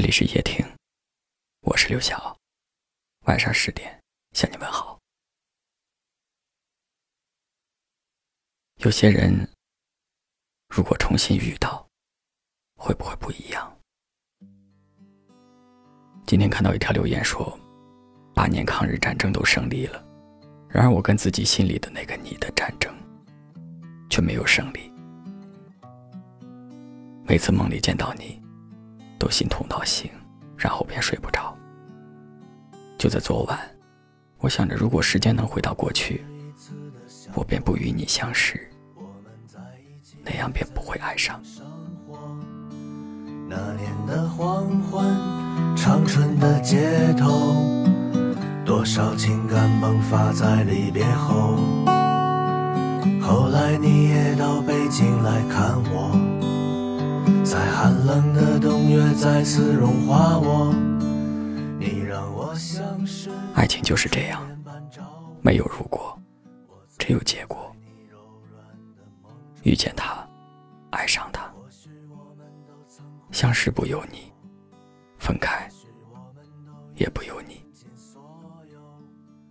这里是夜听，我是刘晓。晚上十点向你问好。有些人，如果重新遇到，会不会不一样？今天看到一条留言说，八年抗日战争都胜利了，然而我跟自己心里的那个你的战争，却没有胜利。每次梦里见到你。都心痛到醒，然后便睡不着。就在昨晚，我想着，如果时间能回到过去，我便不与你相识，那样便不会爱上。那年的黄昏，长春的街头，多少情感迸发在离别后。后来你也到北京来看我。在寒冷的冬月再次融化我。你让我像是爱情就是这样，没有如果，只有结果。遇见他，爱上他，相识不由你，分开也不由你。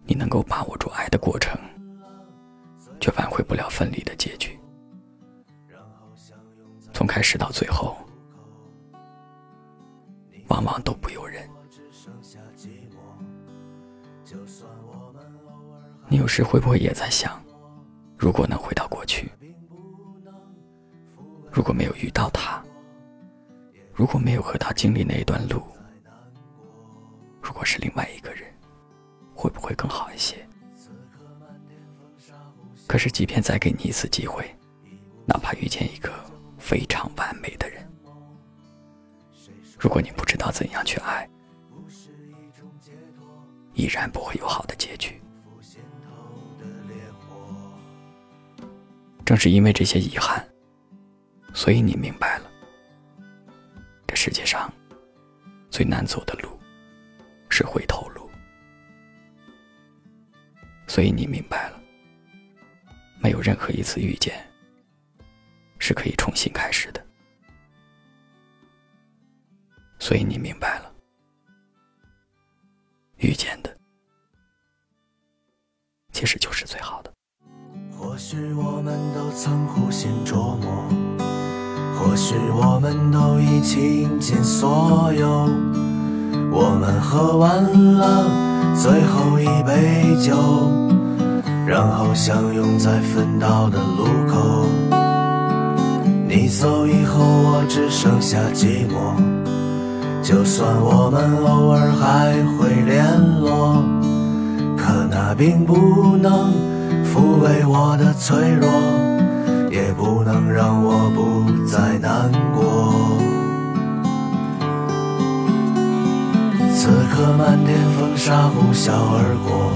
你能够把握住爱的过程，却挽回不了分离的结局。开始到最后，往往都不由人。你有时会不会也在想，如果能回到过去，如果没有遇到他，如果没有和他经历那一段路，如果是另外一个人，会不会更好一些？可是，即便再给你一次机会，哪怕遇见一个……非常完美的人，如果你不知道怎样去爱，依然不会有好的结局。正是因为这些遗憾，所以你明白了，这世界上最难走的路是回头路。所以你明白了，没有任何一次遇见。是可以重新开始的，所以你明白了，遇见的其实就是最好的。或许我们都曾苦心琢磨，或许我们都已倾尽所有，我们喝完了最后一杯酒，然后相拥在分道的路口。你走以后，我只剩下寂寞。就算我们偶尔还会联络，可那并不能抚慰我的脆弱，也不能让我不再难过。此刻漫天风沙呼啸而过，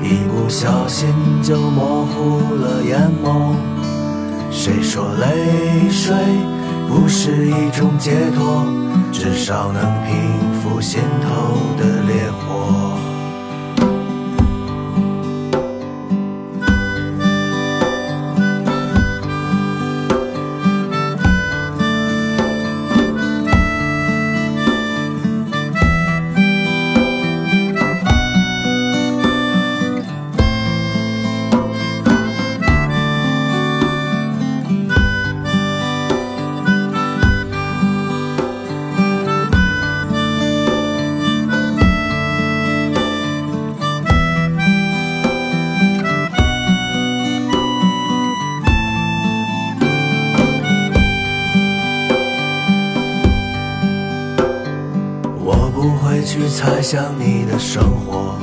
一不小心就模糊了眼眸。谁说泪水不是一种解脱？至少能平复心头的烈火。去猜想你的生活，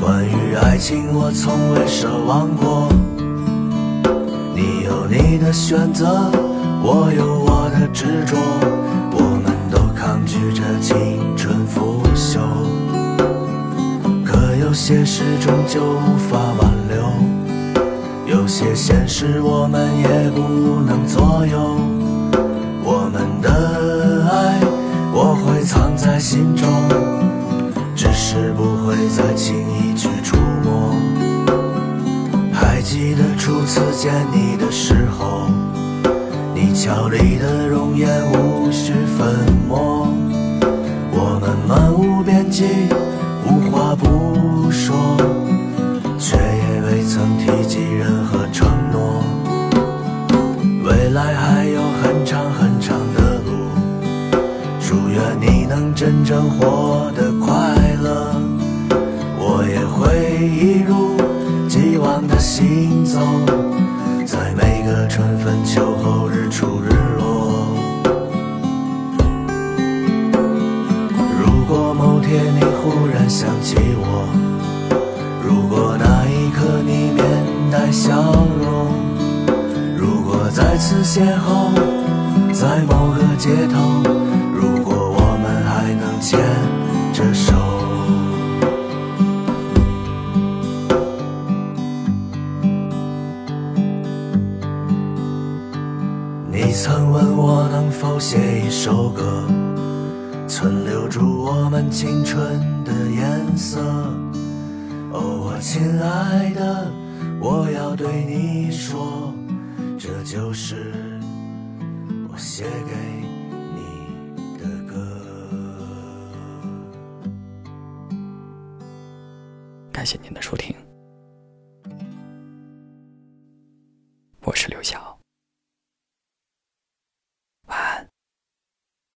关于爱情我从未奢望过。你有你的选择，我有我的执着，我们都抗拒着青春腐朽。可有些事终究无法挽留，有些现实我们也不能左右。藏在心中只是不会再轻易去触摸。还记得初次见你的时候你俏丽的容颜无需粉墨我们漫无边际真正活得快乐，我也会一如既往的行走，在每个春分秋后日出日落。如果某天你忽然想起我，如果那一刻你面带笑容，如果再次邂逅在某个街头，你曾问我能否写一首歌，存留住我们青春的颜色。哦，我亲爱的，我要对你说，这就是我写给你的歌。感谢您的收听，